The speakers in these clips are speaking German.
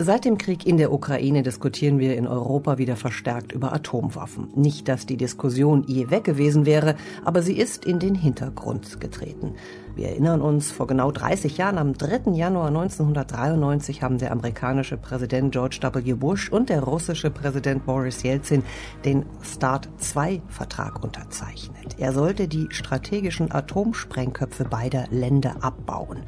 Seit dem Krieg in der Ukraine diskutieren wir in Europa wieder verstärkt über Atomwaffen. Nicht, dass die Diskussion je weg gewesen wäre, aber sie ist in den Hintergrund getreten. Wir erinnern uns, vor genau 30 Jahren, am 3. Januar 1993, haben der amerikanische Präsident George W. Bush und der russische Präsident Boris Yeltsin den START-2-Vertrag unterzeichnet. Er sollte die strategischen Atomsprengköpfe beider Länder abbauen.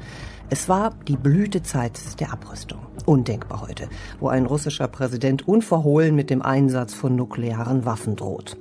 Es war die Blütezeit der Abrüstung. Undenkbar heute, wo ein russischer Präsident unverhohlen mit dem Einsatz von nuklearen Waffen droht.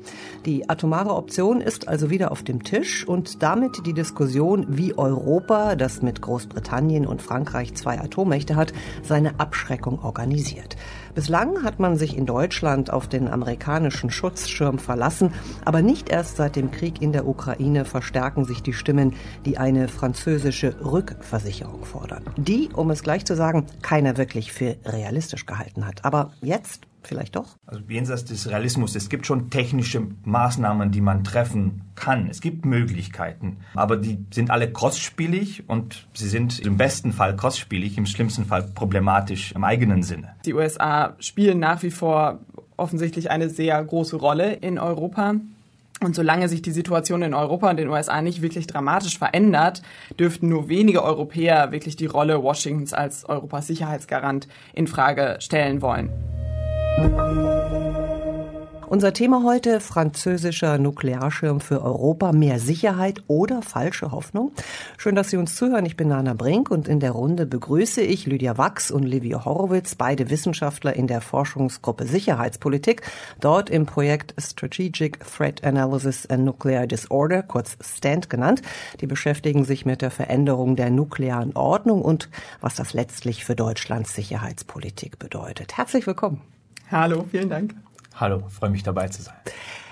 Die atomare Option ist also wieder auf dem Tisch und damit die Diskussion, wie Europa, das mit Großbritannien und Frankreich zwei Atommächte hat, seine Abschreckung organisiert. Bislang hat man sich in Deutschland auf den amerikanischen Schutzschirm verlassen, aber nicht erst seit dem Krieg in der Ukraine verstärken sich die Stimmen, die eine französische Rückversicherung fordern. Die, um es gleich zu sagen, keiner wirklich für realistisch gehalten hat. Aber jetzt vielleicht doch? Also jenseits des Realismus, es gibt schon technische Maßnahmen, die man treffen kann. Es gibt Möglichkeiten, aber die sind alle kostspielig und sie sind im besten Fall kostspielig, im schlimmsten Fall problematisch im eigenen Sinne. Die USA spielen nach wie vor offensichtlich eine sehr große Rolle in Europa. Und solange sich die Situation in Europa und den USA nicht wirklich dramatisch verändert, dürften nur wenige Europäer wirklich die Rolle Washingtons als Europas Sicherheitsgarant in Frage stellen wollen. Unser Thema heute, französischer Nuklearschirm für Europa, mehr Sicherheit oder falsche Hoffnung. Schön, dass Sie uns zuhören. Ich bin Nana Brink und in der Runde begrüße ich Lydia Wachs und Livio Horowitz, beide Wissenschaftler in der Forschungsgruppe Sicherheitspolitik, dort im Projekt Strategic Threat Analysis and Nuclear Disorder, kurz STAND genannt. Die beschäftigen sich mit der Veränderung der nuklearen Ordnung und was das letztlich für Deutschlands Sicherheitspolitik bedeutet. Herzlich willkommen. Hallo, vielen Dank. Hallo, freue mich dabei zu sein.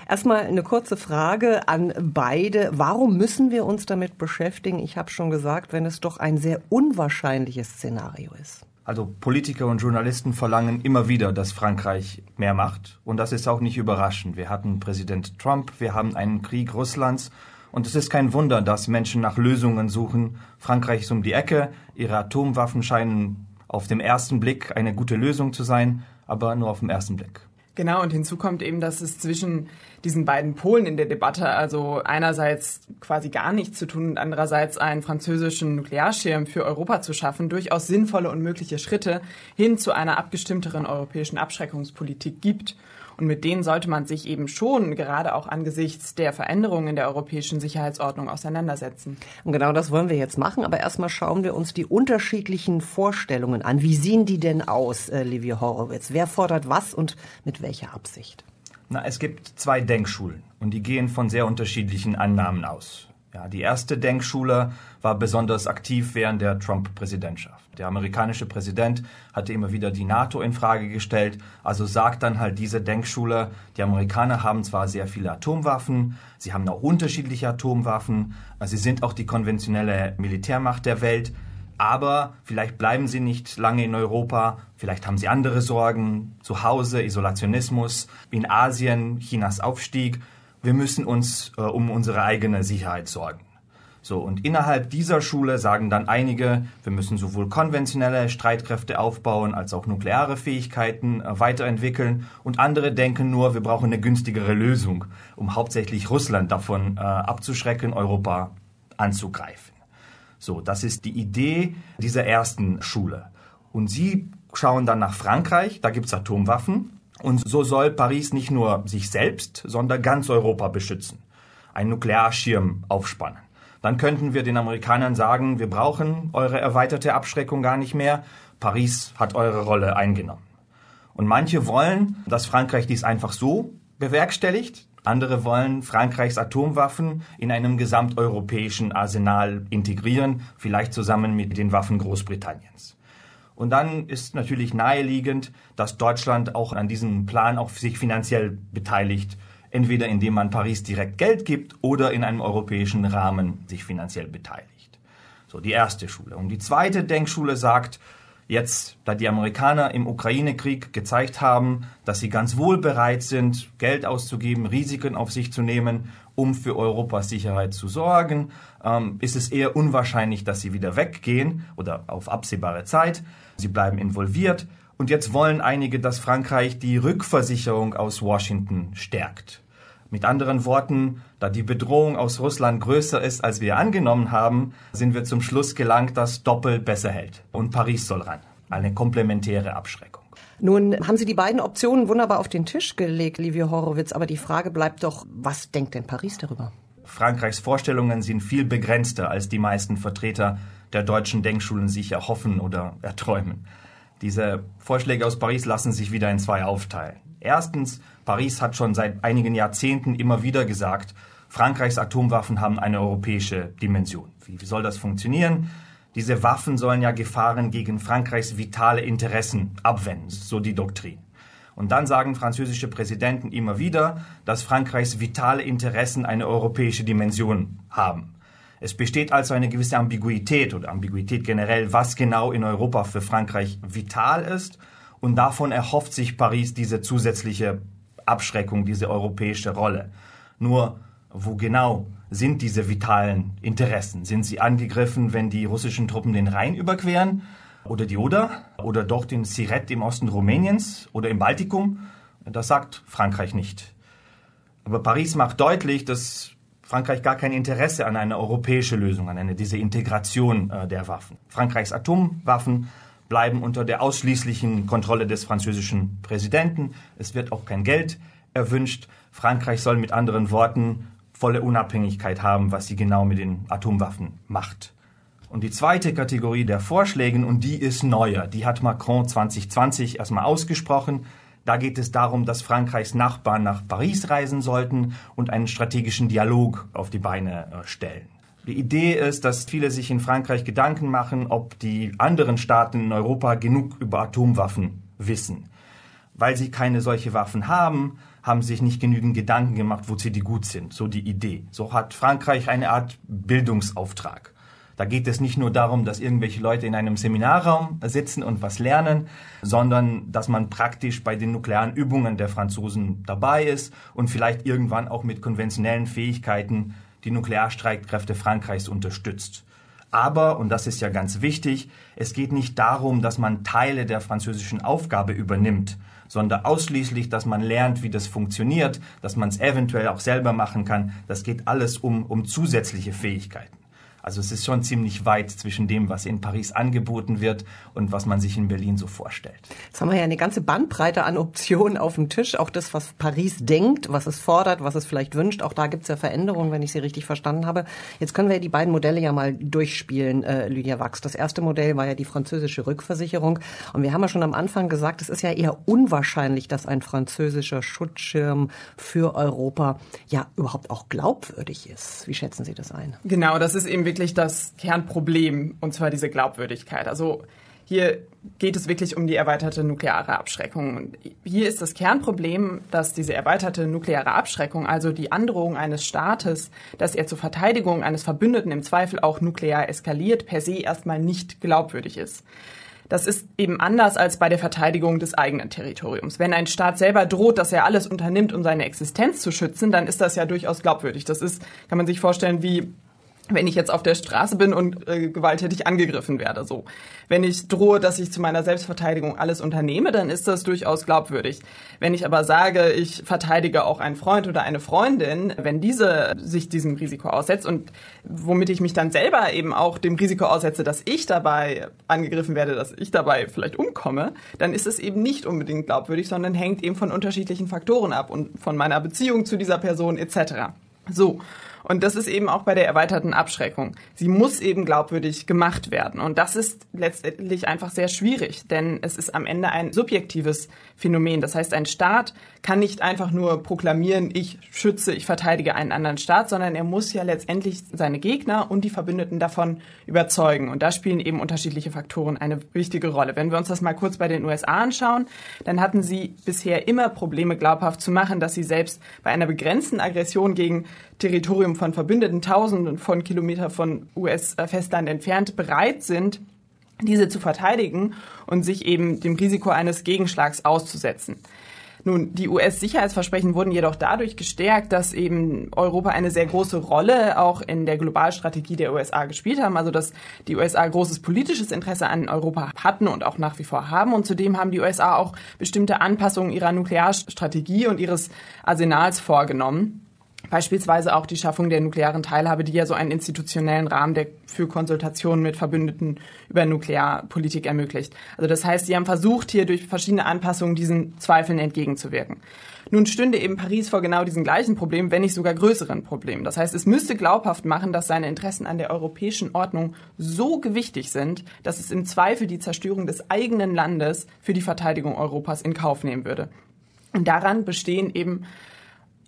Erstmal eine kurze Frage an beide. Warum müssen wir uns damit beschäftigen? Ich habe schon gesagt, wenn es doch ein sehr unwahrscheinliches Szenario ist. Also Politiker und Journalisten verlangen immer wieder, dass Frankreich mehr macht. Und das ist auch nicht überraschend. Wir hatten Präsident Trump, wir haben einen Krieg Russlands. Und es ist kein Wunder, dass Menschen nach Lösungen suchen. Frankreich ist um die Ecke. Ihre Atomwaffen scheinen auf dem ersten Blick eine gute Lösung zu sein, aber nur auf den ersten Blick. Genau, und hinzu kommt eben, dass es zwischen diesen beiden Polen in der Debatte, also einerseits quasi gar nichts zu tun und andererseits einen französischen Nuklearschirm für Europa zu schaffen, durchaus sinnvolle und mögliche Schritte hin zu einer abgestimmteren europäischen Abschreckungspolitik gibt. Und mit denen sollte man sich eben schon gerade auch angesichts der Veränderungen in der europäischen Sicherheitsordnung auseinandersetzen. Und genau das wollen wir jetzt machen. Aber erstmal schauen wir uns die unterschiedlichen Vorstellungen an. Wie sehen die denn aus, äh, Livia Horowitz? Wer fordert was und mit welcher Absicht? Na, es gibt zwei Denkschulen und die gehen von sehr unterschiedlichen Annahmen aus. Ja, die erste Denkschule war besonders aktiv während der Trump-Präsidentschaft. Der amerikanische Präsident hatte immer wieder die NATO in Frage gestellt. Also sagt dann halt diese Denkschule, die Amerikaner haben zwar sehr viele Atomwaffen, sie haben auch unterschiedliche Atomwaffen, sie sind auch die konventionelle Militärmacht der Welt, aber vielleicht bleiben sie nicht lange in Europa, vielleicht haben sie andere Sorgen, zu Hause, Isolationismus, in Asien, Chinas Aufstieg wir müssen uns äh, um unsere eigene Sicherheit sorgen. So, und innerhalb dieser Schule sagen dann einige, wir müssen sowohl konventionelle Streitkräfte aufbauen als auch nukleare Fähigkeiten äh, weiterentwickeln. Und andere denken nur, wir brauchen eine günstigere Lösung, um hauptsächlich Russland davon äh, abzuschrecken, Europa anzugreifen. So, das ist die Idee dieser ersten Schule. Und sie schauen dann nach Frankreich, da gibt's Atomwaffen. Und so soll Paris nicht nur sich selbst, sondern ganz Europa beschützen. Ein Nuklearschirm aufspannen. Dann könnten wir den Amerikanern sagen, wir brauchen eure erweiterte Abschreckung gar nicht mehr. Paris hat eure Rolle eingenommen. Und manche wollen, dass Frankreich dies einfach so bewerkstelligt. Andere wollen Frankreichs Atomwaffen in einem gesamteuropäischen Arsenal integrieren, vielleicht zusammen mit den Waffen Großbritanniens. Und dann ist natürlich naheliegend, dass Deutschland auch an diesem Plan auch sich finanziell beteiligt, entweder indem man Paris direkt Geld gibt oder in einem europäischen Rahmen sich finanziell beteiligt. So die erste Schule. Und die zweite Denkschule sagt, jetzt, da die Amerikaner im Ukraine-Krieg gezeigt haben, dass sie ganz wohl bereit sind, Geld auszugeben, Risiken auf sich zu nehmen, um für Europas Sicherheit zu sorgen, ähm, ist es eher unwahrscheinlich, dass sie wieder weggehen oder auf absehbare Zeit. Sie bleiben involviert Und jetzt wollen einige, dass Frankreich die Rückversicherung aus Washington stärkt. Mit anderen Worten, da die Bedrohung aus Russland größer ist, als wir angenommen haben, sind wir zum Schluss gelangt, dass Doppel besser hält. Und Paris soll ran. Eine komplementäre Abschreckung. Nun haben Sie die beiden Optionen wunderbar auf den Tisch gelegt, Livio Horowitz, aber die Frage bleibt doch, was denkt denn Paris darüber? Frankreichs Vorstellungen sind viel begrenzter, als die meisten Vertreter der deutschen Denkschulen sich erhoffen oder erträumen. Diese Vorschläge aus Paris lassen sich wieder in zwei aufteilen. Erstens, Paris hat schon seit einigen Jahrzehnten immer wieder gesagt, Frankreichs Atomwaffen haben eine europäische Dimension. Wie soll das funktionieren? Diese Waffen sollen ja Gefahren gegen Frankreichs vitale Interessen abwenden, so die Doktrin. Und dann sagen französische Präsidenten immer wieder, dass Frankreichs vitale Interessen eine europäische Dimension haben. Es besteht also eine gewisse Ambiguität oder Ambiguität generell, was genau in Europa für Frankreich vital ist. Und davon erhofft sich Paris diese zusätzliche Abschreckung, diese europäische Rolle. Nur, wo genau sind diese vitalen Interessen? Sind sie angegriffen, wenn die russischen Truppen den Rhein überqueren? Oder die Oder? Oder doch den Siret im Osten Rumäniens? Oder im Baltikum? Das sagt Frankreich nicht. Aber Paris macht deutlich, dass Frankreich gar kein Interesse an einer europäischen Lösung, an eine, diese Integration äh, der Waffen. Frankreichs Atomwaffen bleiben unter der ausschließlichen Kontrolle des französischen Präsidenten. Es wird auch kein Geld erwünscht. Frankreich soll mit anderen Worten volle Unabhängigkeit haben, was sie genau mit den Atomwaffen macht. Und die zweite Kategorie der Vorschlägen, und die ist neuer, die hat Macron 2020 erstmal ausgesprochen, da geht es darum, dass Frankreichs Nachbarn nach Paris reisen sollten und einen strategischen Dialog auf die Beine äh, stellen. Die Idee ist, dass viele sich in Frankreich Gedanken machen, ob die anderen Staaten in Europa genug über Atomwaffen wissen. Weil sie keine solche Waffen haben, haben sich nicht genügend Gedanken gemacht, wozu die gut sind. So die Idee. So hat Frankreich eine Art Bildungsauftrag. Da geht es nicht nur darum, dass irgendwelche Leute in einem Seminarraum sitzen und was lernen, sondern dass man praktisch bei den nuklearen Übungen der Franzosen dabei ist und vielleicht irgendwann auch mit konventionellen Fähigkeiten die Nuklearstreitkräfte Frankreichs unterstützt. Aber, und das ist ja ganz wichtig, es geht nicht darum, dass man Teile der französischen Aufgabe übernimmt, sondern ausschließlich, dass man lernt, wie das funktioniert, dass man es eventuell auch selber machen kann. Das geht alles um, um zusätzliche Fähigkeiten. Also es ist schon ziemlich weit zwischen dem, was in Paris angeboten wird und was man sich in Berlin so vorstellt. Jetzt haben wir ja eine ganze Bandbreite an Optionen auf dem Tisch. Auch das, was Paris denkt, was es fordert, was es vielleicht wünscht. Auch da gibt es ja Veränderungen, wenn ich Sie richtig verstanden habe. Jetzt können wir die beiden Modelle ja mal durchspielen, äh, Lydia Wachs. Das erste Modell war ja die französische Rückversicherung. Und wir haben ja schon am Anfang gesagt, es ist ja eher unwahrscheinlich, dass ein französischer Schutzschirm für Europa ja überhaupt auch glaubwürdig ist. Wie schätzen Sie das ein? Genau, das ist eben wirklich das Kernproblem, und zwar diese Glaubwürdigkeit. Also hier geht es wirklich um die erweiterte nukleare Abschreckung. Und hier ist das Kernproblem, dass diese erweiterte nukleare Abschreckung, also die Androhung eines Staates, dass er zur Verteidigung eines Verbündeten im Zweifel auch nuklear eskaliert, per se erstmal nicht glaubwürdig ist. Das ist eben anders als bei der Verteidigung des eigenen Territoriums. Wenn ein Staat selber droht, dass er alles unternimmt, um seine Existenz zu schützen, dann ist das ja durchaus glaubwürdig. Das ist, kann man sich vorstellen, wie wenn ich jetzt auf der Straße bin und äh, gewalttätig angegriffen werde. So, wenn ich drohe, dass ich zu meiner Selbstverteidigung alles unternehme, dann ist das durchaus glaubwürdig. Wenn ich aber sage, ich verteidige auch einen Freund oder eine Freundin, wenn diese sich diesem Risiko aussetzt und womit ich mich dann selber eben auch dem Risiko aussetze, dass ich dabei angegriffen werde, dass ich dabei vielleicht umkomme, dann ist es eben nicht unbedingt glaubwürdig, sondern hängt eben von unterschiedlichen Faktoren ab und von meiner Beziehung zu dieser Person etc. So. Und das ist eben auch bei der erweiterten Abschreckung. Sie muss eben glaubwürdig gemacht werden. Und das ist letztendlich einfach sehr schwierig, denn es ist am Ende ein subjektives Phänomen. Das heißt, ein Staat kann nicht einfach nur proklamieren, ich schütze, ich verteidige einen anderen Staat, sondern er muss ja letztendlich seine Gegner und die Verbündeten davon überzeugen. Und da spielen eben unterschiedliche Faktoren eine wichtige Rolle. Wenn wir uns das mal kurz bei den USA anschauen, dann hatten sie bisher immer Probleme glaubhaft zu machen, dass sie selbst bei einer begrenzten Aggression gegen Territorium von Verbündeten, Tausenden von Kilometern von US-Festland entfernt, bereit sind, diese zu verteidigen und sich eben dem Risiko eines Gegenschlags auszusetzen. Nun, die US-Sicherheitsversprechen wurden jedoch dadurch gestärkt, dass eben Europa eine sehr große Rolle auch in der Globalstrategie der USA gespielt haben, also dass die USA großes politisches Interesse an Europa hatten und auch nach wie vor haben. Und zudem haben die USA auch bestimmte Anpassungen ihrer Nuklearstrategie und ihres Arsenals vorgenommen. Beispielsweise auch die Schaffung der nuklearen Teilhabe, die ja so einen institutionellen Rahmen der, für Konsultationen mit Verbündeten über Nuklearpolitik ermöglicht. Also das heißt, sie haben versucht, hier durch verschiedene Anpassungen diesen Zweifeln entgegenzuwirken. Nun stünde eben Paris vor genau diesen gleichen Problemen, wenn nicht sogar größeren Problemen. Das heißt, es müsste glaubhaft machen, dass seine Interessen an der europäischen Ordnung so gewichtig sind, dass es im Zweifel die Zerstörung des eigenen Landes für die Verteidigung Europas in Kauf nehmen würde. Und daran bestehen eben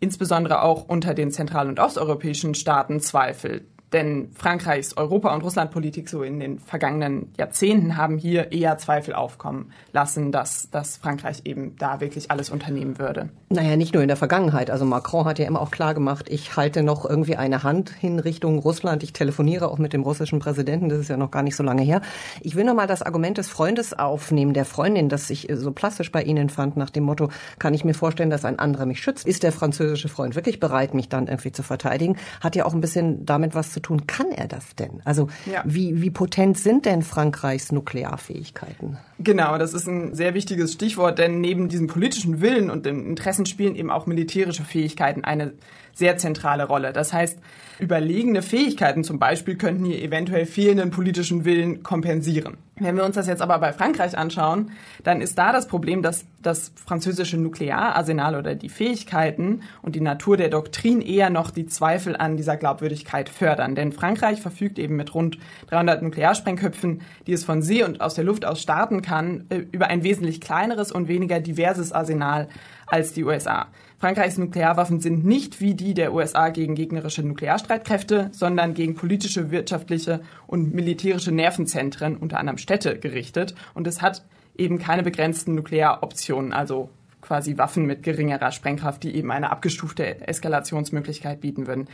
insbesondere auch unter den zentral- und osteuropäischen Staaten Zweifel. Denn Frankreichs Europa- und Russlandpolitik so in den vergangenen Jahrzehnten haben hier eher Zweifel aufkommen lassen, dass, dass Frankreich eben da wirklich alles unternehmen würde. Naja, nicht nur in der Vergangenheit. Also Macron hat ja immer auch klar gemacht, ich halte noch irgendwie eine Hand hin Richtung Russland. Ich telefoniere auch mit dem russischen Präsidenten. Das ist ja noch gar nicht so lange her. Ich will noch mal das Argument des Freundes aufnehmen, der Freundin, das ich so plastisch bei Ihnen fand, nach dem Motto, kann ich mir vorstellen, dass ein anderer mich schützt? Ist der französische Freund wirklich bereit, mich dann irgendwie zu verteidigen? Hat ja auch ein bisschen damit was zu tun. Kann er das denn? Also ja. wie, wie potent sind denn Frankreichs Nuklearfähigkeiten? Genau, das ist ein sehr wichtiges Stichwort, denn neben diesem politischen Willen und den Interessen spielen eben auch militärische Fähigkeiten eine sehr zentrale Rolle. Das heißt, überlegene Fähigkeiten zum Beispiel könnten hier eventuell fehlenden politischen Willen kompensieren. Wenn wir uns das jetzt aber bei Frankreich anschauen, dann ist da das Problem, dass das französische Nukleararsenal oder die Fähigkeiten und die Natur der Doktrin eher noch die Zweifel an dieser Glaubwürdigkeit fördern. Denn Frankreich verfügt eben mit rund 300 Nuklearsprengköpfen, die es von See und aus der Luft aus starten kann, äh, über ein wesentlich kleineres und weniger diverses Arsenal als die USA. Frankreichs Nuklearwaffen sind nicht wie die der USA gegen gegnerische Nuklearstreitkräfte, sondern gegen politische, wirtschaftliche und militärische Nervenzentren, unter anderem Städte, gerichtet. Und es hat eben keine begrenzten Nuklearoptionen, also quasi Waffen mit geringerer Sprengkraft, die eben eine abgestufte Eskalationsmöglichkeit bieten würden.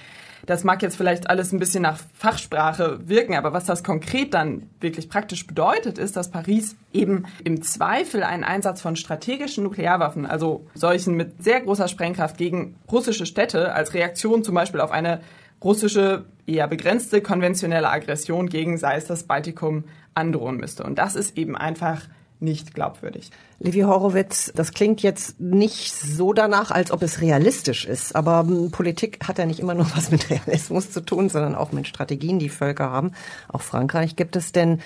Das mag jetzt vielleicht alles ein bisschen nach Fachsprache wirken, aber was das konkret dann wirklich praktisch bedeutet, ist, dass Paris eben im Zweifel einen Einsatz von strategischen Nuklearwaffen, also solchen mit sehr großer Sprengkraft gegen russische Städte als Reaktion zum Beispiel auf eine russische, eher begrenzte konventionelle Aggression gegen, sei es das Baltikum, androhen müsste. Und das ist eben einfach nicht glaubwürdig. Levi Horowitz, das klingt jetzt nicht so danach, als ob es realistisch ist. Aber hm, Politik hat ja nicht immer nur was mit Realismus zu tun, sondern auch mit Strategien, die Völker haben. Auch Frankreich gibt es denn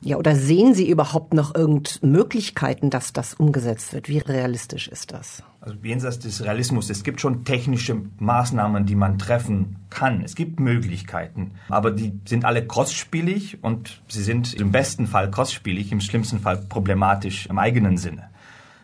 ja, oder sehen Sie überhaupt noch irgend Möglichkeiten, dass das umgesetzt wird? Wie realistisch ist das? Also jenseits des Realismus, es gibt schon technische Maßnahmen, die man treffen kann. Es gibt Möglichkeiten, aber die sind alle kostspielig und sie sind im besten Fall kostspielig, im schlimmsten Fall problematisch im eigenen Sinne.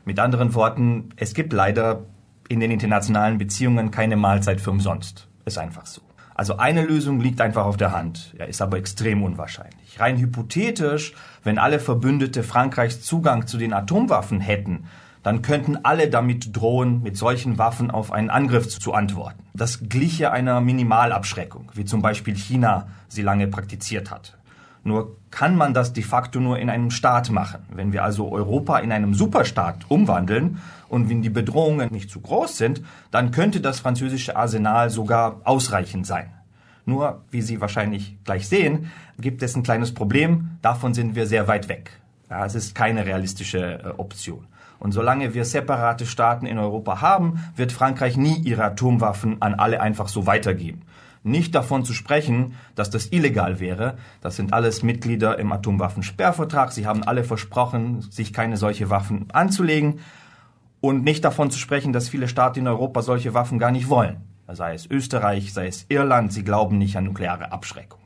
Mit anderen Worten, es gibt leider in den internationalen Beziehungen keine Mahlzeit für umsonst. Ist einfach so. Also eine Lösung liegt einfach auf der Hand, ja, ist aber extrem unwahrscheinlich. Rein hypothetisch, wenn alle Verbündete Frankreichs Zugang zu den Atomwaffen hätten, dann könnten alle damit drohen, mit solchen Waffen auf einen Angriff zu antworten. Das gliche einer Minimalabschreckung, wie zum Beispiel China sie lange praktiziert hat. Nur kann man das de facto nur in einem Staat machen. Wenn wir also Europa in einem Superstaat umwandeln und wenn die Bedrohungen nicht zu groß sind, dann könnte das französische Arsenal sogar ausreichend sein. Nur, wie Sie wahrscheinlich gleich sehen, gibt es ein kleines Problem. Davon sind wir sehr weit weg. Ja, es ist keine realistische äh, Option. Und solange wir separate Staaten in Europa haben, wird Frankreich nie ihre Atomwaffen an alle einfach so weitergeben. Nicht davon zu sprechen, dass das illegal wäre. Das sind alles Mitglieder im Atomwaffensperrvertrag. Sie haben alle versprochen, sich keine solche Waffen anzulegen. Und nicht davon zu sprechen, dass viele Staaten in Europa solche Waffen gar nicht wollen. Sei es Österreich, sei es Irland, sie glauben nicht an nukleare Abschreckung.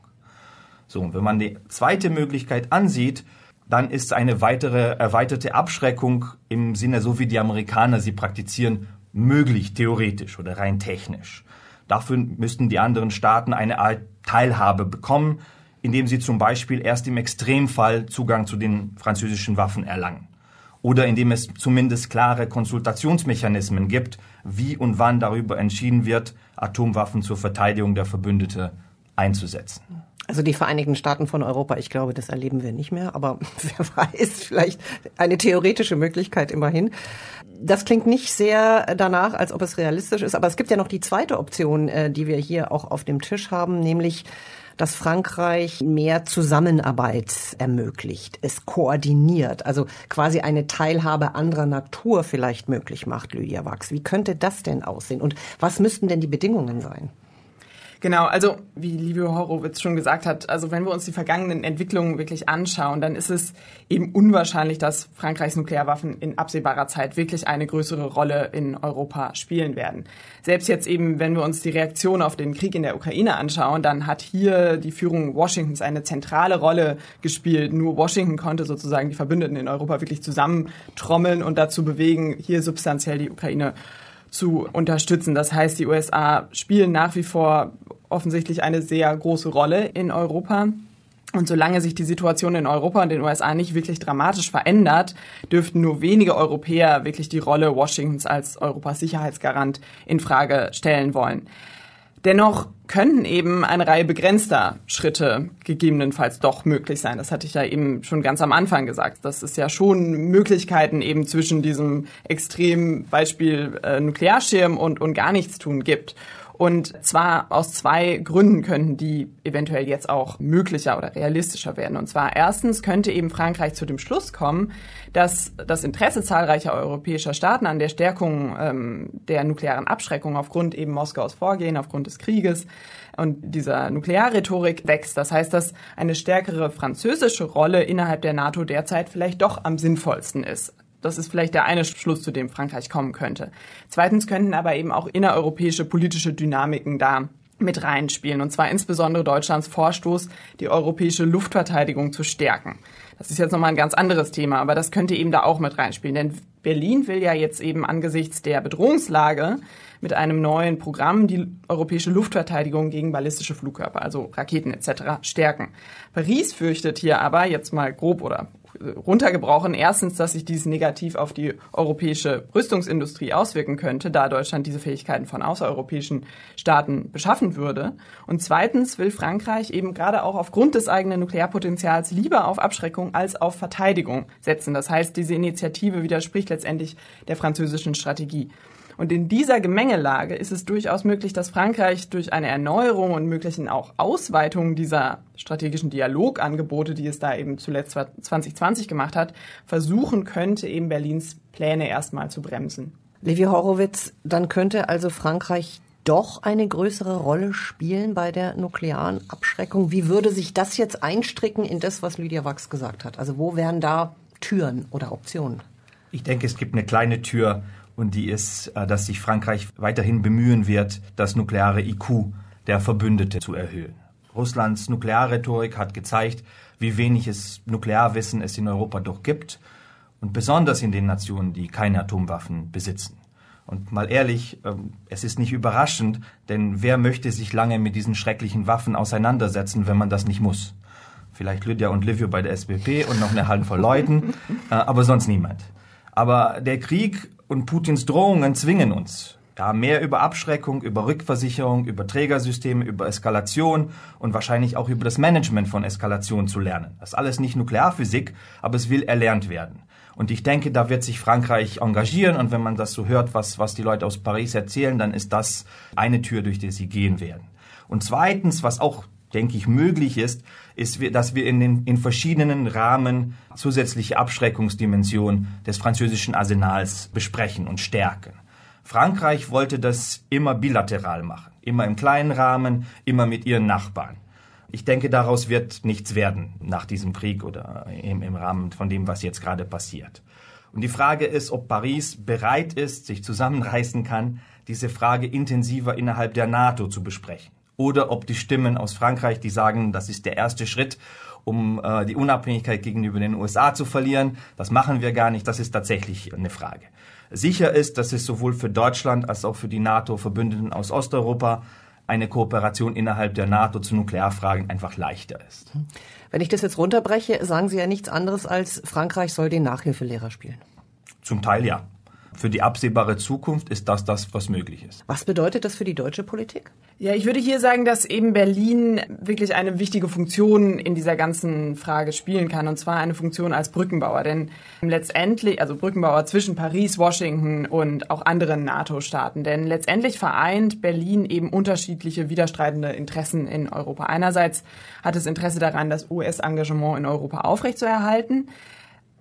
So, und wenn man die zweite Möglichkeit ansieht, dann ist eine weitere erweiterte Abschreckung im Sinne, so wie die Amerikaner sie praktizieren, möglich, theoretisch oder rein technisch. Dafür müssten die anderen Staaten eine Art Teilhabe bekommen, indem sie zum Beispiel erst im Extremfall Zugang zu den französischen Waffen erlangen. Oder indem es zumindest klare Konsultationsmechanismen gibt, wie und wann darüber entschieden wird, Atomwaffen zur Verteidigung der Verbündete einzusetzen. Also die Vereinigten Staaten von Europa, ich glaube, das erleben wir nicht mehr, aber wer weiß, vielleicht eine theoretische Möglichkeit immerhin. Das klingt nicht sehr danach, als ob es realistisch ist, aber es gibt ja noch die zweite Option, äh, die wir hier auch auf dem Tisch haben, nämlich dass Frankreich mehr Zusammenarbeit ermöglicht, es koordiniert, also quasi eine Teilhabe anderer Natur vielleicht möglich macht, Lydia Wachs. Wie könnte das denn aussehen und was müssten denn die Bedingungen sein? Genau, also wie Livio Horowitz schon gesagt hat, also wenn wir uns die vergangenen Entwicklungen wirklich anschauen, dann ist es eben unwahrscheinlich, dass Frankreichs Nuklearwaffen in absehbarer Zeit wirklich eine größere Rolle in Europa spielen werden. Selbst jetzt eben, wenn wir uns die Reaktion auf den Krieg in der Ukraine anschauen, dann hat hier die Führung Washingtons eine zentrale Rolle gespielt. Nur Washington konnte sozusagen die Verbündeten in Europa wirklich zusammentrommeln und dazu bewegen, hier substanziell die Ukraine zu unterstützen. Das heißt, die USA spielen nach wie vor offensichtlich eine sehr große Rolle in Europa. Und solange sich die Situation in Europa und den USA nicht wirklich dramatisch verändert, dürften nur wenige Europäer wirklich die Rolle Washingtons als Europas Sicherheitsgarant in Frage stellen wollen. Dennoch können eben eine Reihe begrenzter Schritte gegebenenfalls doch möglich sein. Das hatte ich ja eben schon ganz am Anfang gesagt. Das ist ja schon Möglichkeiten eben zwischen diesem extremen Beispiel äh, Nuklearschirm und, und gar nichts tun gibt. Und zwar aus zwei Gründen könnten die eventuell jetzt auch möglicher oder realistischer werden. Und zwar erstens könnte eben Frankreich zu dem Schluss kommen, dass das Interesse zahlreicher europäischer Staaten an der Stärkung ähm, der nuklearen Abschreckung aufgrund eben Moskaus Vorgehen, aufgrund des Krieges und dieser Nuklearrhetorik wächst. Das heißt, dass eine stärkere französische Rolle innerhalb der NATO derzeit vielleicht doch am sinnvollsten ist. Das ist vielleicht der eine Schluss, zu dem Frankreich kommen könnte. Zweitens könnten aber eben auch innereuropäische politische Dynamiken da mit reinspielen, und zwar insbesondere Deutschlands Vorstoß, die europäische Luftverteidigung zu stärken. Das ist jetzt nochmal ein ganz anderes Thema, aber das könnte eben da auch mit reinspielen, denn Berlin will ja jetzt eben angesichts der Bedrohungslage mit einem neuen Programm die europäische Luftverteidigung gegen ballistische Flugkörper, also Raketen etc. stärken. Paris fürchtet hier aber jetzt mal grob oder runtergebrochen. Erstens, dass sich dies negativ auf die europäische Rüstungsindustrie auswirken könnte, da Deutschland diese Fähigkeiten von außereuropäischen Staaten beschaffen würde. Und zweitens will Frankreich eben gerade auch aufgrund des eigenen Nuklearpotenzials lieber auf Abschreckung als auf Verteidigung setzen. Das heißt, diese Initiative widerspricht letztendlich der französischen Strategie. Und in dieser Gemengelage ist es durchaus möglich, dass Frankreich durch eine Erneuerung und möglichen auch Ausweitung dieser strategischen Dialogangebote, die es da eben zuletzt 2020 gemacht hat, versuchen könnte, eben Berlins Pläne erstmal zu bremsen. Levi Horowitz, dann könnte also Frankreich doch eine größere Rolle spielen bei der nuklearen Abschreckung. Wie würde sich das jetzt einstricken in das, was Lydia Wachs gesagt hat? Also wo wären da Türen oder Optionen? Ich denke, es gibt eine kleine Tür und die ist, äh, dass sich Frankreich weiterhin bemühen wird, das nukleare IQ der Verbündete zu erhöhen. Russlands Nuklearrhetorik hat gezeigt, wie wenig es Nuklearwissen es in Europa doch gibt und besonders in den Nationen, die keine Atomwaffen besitzen. Und mal ehrlich, ähm, es ist nicht überraschend, denn wer möchte sich lange mit diesen schrecklichen Waffen auseinandersetzen, wenn man das nicht muss? Vielleicht Lydia und Livio bei der SBP und noch eine Handvoll Leuten, äh, aber sonst niemand. Aber der Krieg und Putins Drohungen zwingen uns. Ja, mehr über Abschreckung, über Rückversicherung, über Trägersysteme, über Eskalation und wahrscheinlich auch über das Management von Eskalation zu lernen. Das ist alles nicht Nuklearphysik, aber es will erlernt werden. Und ich denke, da wird sich Frankreich engagieren. Und wenn man das so hört, was, was die Leute aus Paris erzählen, dann ist das eine Tür, durch die sie gehen werden. Und zweitens, was auch denke ich, möglich ist, ist, dass wir in, den, in verschiedenen Rahmen zusätzliche Abschreckungsdimensionen des französischen Arsenals besprechen und stärken. Frankreich wollte das immer bilateral machen, immer im kleinen Rahmen, immer mit ihren Nachbarn. Ich denke, daraus wird nichts werden nach diesem Krieg oder im, im Rahmen von dem, was jetzt gerade passiert. Und die Frage ist, ob Paris bereit ist, sich zusammenreißen kann, diese Frage intensiver innerhalb der NATO zu besprechen oder ob die Stimmen aus Frankreich, die sagen, das ist der erste Schritt, um äh, die Unabhängigkeit gegenüber den USA zu verlieren. Das machen wir gar nicht. Das ist tatsächlich eine Frage. Sicher ist, dass es sowohl für Deutschland als auch für die NATO-Verbündeten aus Osteuropa eine Kooperation innerhalb der NATO zu Nuklearfragen einfach leichter ist. Wenn ich das jetzt runterbreche, sagen Sie ja nichts anderes als Frankreich soll den Nachhilfelehrer spielen. Zum Teil ja. Für die absehbare Zukunft ist das das, was möglich ist. Was bedeutet das für die deutsche Politik? Ja, ich würde hier sagen, dass eben Berlin wirklich eine wichtige Funktion in dieser ganzen Frage spielen kann, und zwar eine Funktion als Brückenbauer. Denn letztendlich, also Brückenbauer zwischen Paris, Washington und auch anderen NATO-Staaten. Denn letztendlich vereint Berlin eben unterschiedliche widerstreitende Interessen in Europa. Einerseits hat es Interesse daran, das US-Engagement in Europa aufrechtzuerhalten.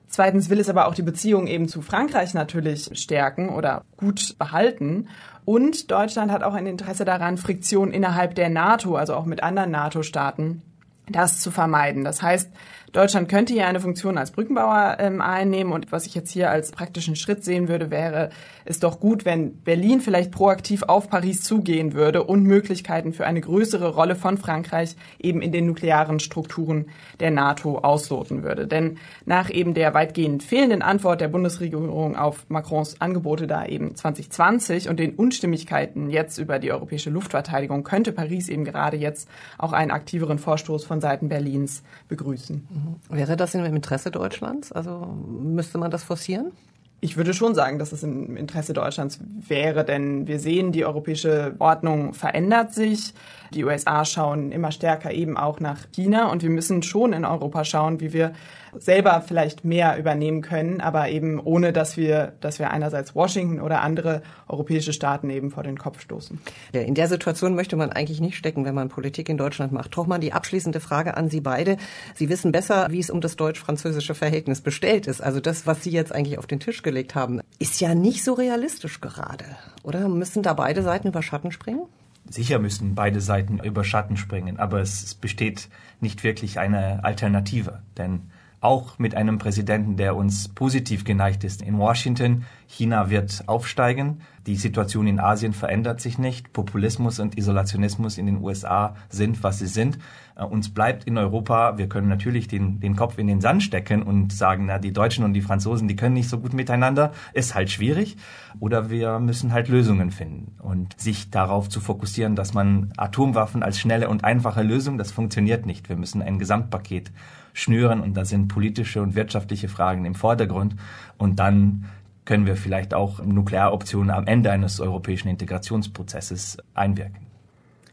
Zweitens will es aber auch die Beziehung eben zu Frankreich natürlich stärken oder gut behalten. Und Deutschland hat auch ein Interesse daran, Friktion innerhalb der NATO, also auch mit anderen NATO-Staaten, das zu vermeiden. Das heißt, Deutschland könnte hier eine Funktion als Brückenbauer ähm, einnehmen und was ich jetzt hier als praktischen Schritt sehen würde, wäre es doch gut, wenn Berlin vielleicht proaktiv auf Paris zugehen würde und Möglichkeiten für eine größere Rolle von Frankreich eben in den nuklearen Strukturen der NATO ausloten würde. Denn nach eben der weitgehend fehlenden Antwort der Bundesregierung auf Macrons Angebote da eben 2020 und den Unstimmigkeiten jetzt über die europäische Luftverteidigung könnte Paris eben gerade jetzt auch einen aktiveren Vorstoß von Seiten Berlins begrüßen. Wäre das im Interesse Deutschlands? Also müsste man das forcieren? Ich würde schon sagen, dass es im Interesse Deutschlands wäre, denn wir sehen, die europäische Ordnung verändert sich. Die USA schauen immer stärker eben auch nach China und wir müssen schon in Europa schauen, wie wir selber vielleicht mehr übernehmen können, aber eben ohne, dass wir, dass wir einerseits Washington oder andere europäische Staaten eben vor den Kopf stoßen. In der Situation möchte man eigentlich nicht stecken, wenn man Politik in Deutschland macht. Trochmann, die abschließende Frage an Sie beide. Sie wissen besser, wie es um das deutsch-französische Verhältnis bestellt ist. Also das, was Sie jetzt eigentlich auf den Tisch gelegt haben, ist ja nicht so realistisch gerade. Oder müssen da beide Seiten über Schatten springen? Sicher müssen beide Seiten über Schatten springen, aber es besteht nicht wirklich eine Alternative. Denn auch mit einem Präsidenten, der uns positiv geneigt ist in Washington. China wird aufsteigen. Die Situation in Asien verändert sich nicht. Populismus und Isolationismus in den USA sind, was sie sind. Äh, uns bleibt in Europa, wir können natürlich den, den Kopf in den Sand stecken und sagen, na, die Deutschen und die Franzosen, die können nicht so gut miteinander. Ist halt schwierig. Oder wir müssen halt Lösungen finden. Und sich darauf zu fokussieren, dass man Atomwaffen als schnelle und einfache Lösung, das funktioniert nicht. Wir müssen ein Gesamtpaket schnüren und da sind politische und wirtschaftliche Fragen im Vordergrund und dann können wir vielleicht auch Nuklearoptionen am Ende eines europäischen Integrationsprozesses einwirken.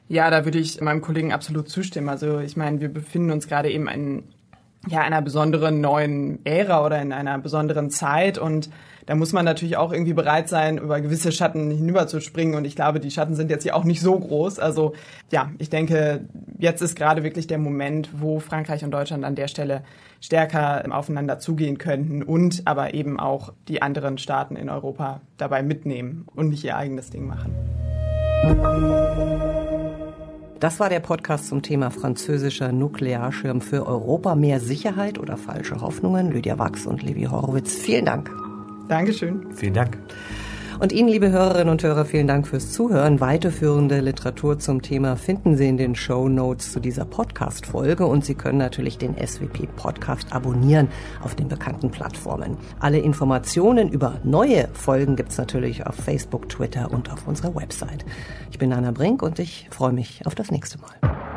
Ja, da würde ich meinem Kollegen absolut zustimmen. Also ich meine, wir befinden uns gerade eben in ja, einer besonderen neuen Ära oder in einer besonderen Zeit und da muss man natürlich auch irgendwie bereit sein, über gewisse Schatten hinüberzuspringen. Und ich glaube, die Schatten sind jetzt hier auch nicht so groß. Also ja, ich denke, jetzt ist gerade wirklich der Moment, wo Frankreich und Deutschland an der Stelle stärker aufeinander zugehen könnten und aber eben auch die anderen Staaten in Europa dabei mitnehmen und nicht ihr eigenes Ding machen. Das war der Podcast zum Thema französischer Nuklearschirm für Europa. Mehr Sicherheit oder falsche Hoffnungen? Lydia Wachs und Levi Horowitz. Vielen Dank. Dankeschön. Vielen Dank. Und Ihnen, liebe Hörerinnen und Hörer, vielen Dank fürs Zuhören. Weiterführende Literatur zum Thema finden Sie in den Show Notes zu dieser Podcast-Folge und Sie können natürlich den SWP Podcast abonnieren auf den bekannten Plattformen. Alle Informationen über neue Folgen gibt's natürlich auf Facebook, Twitter und auf unserer Website. Ich bin Anna Brink und ich freue mich auf das nächste Mal.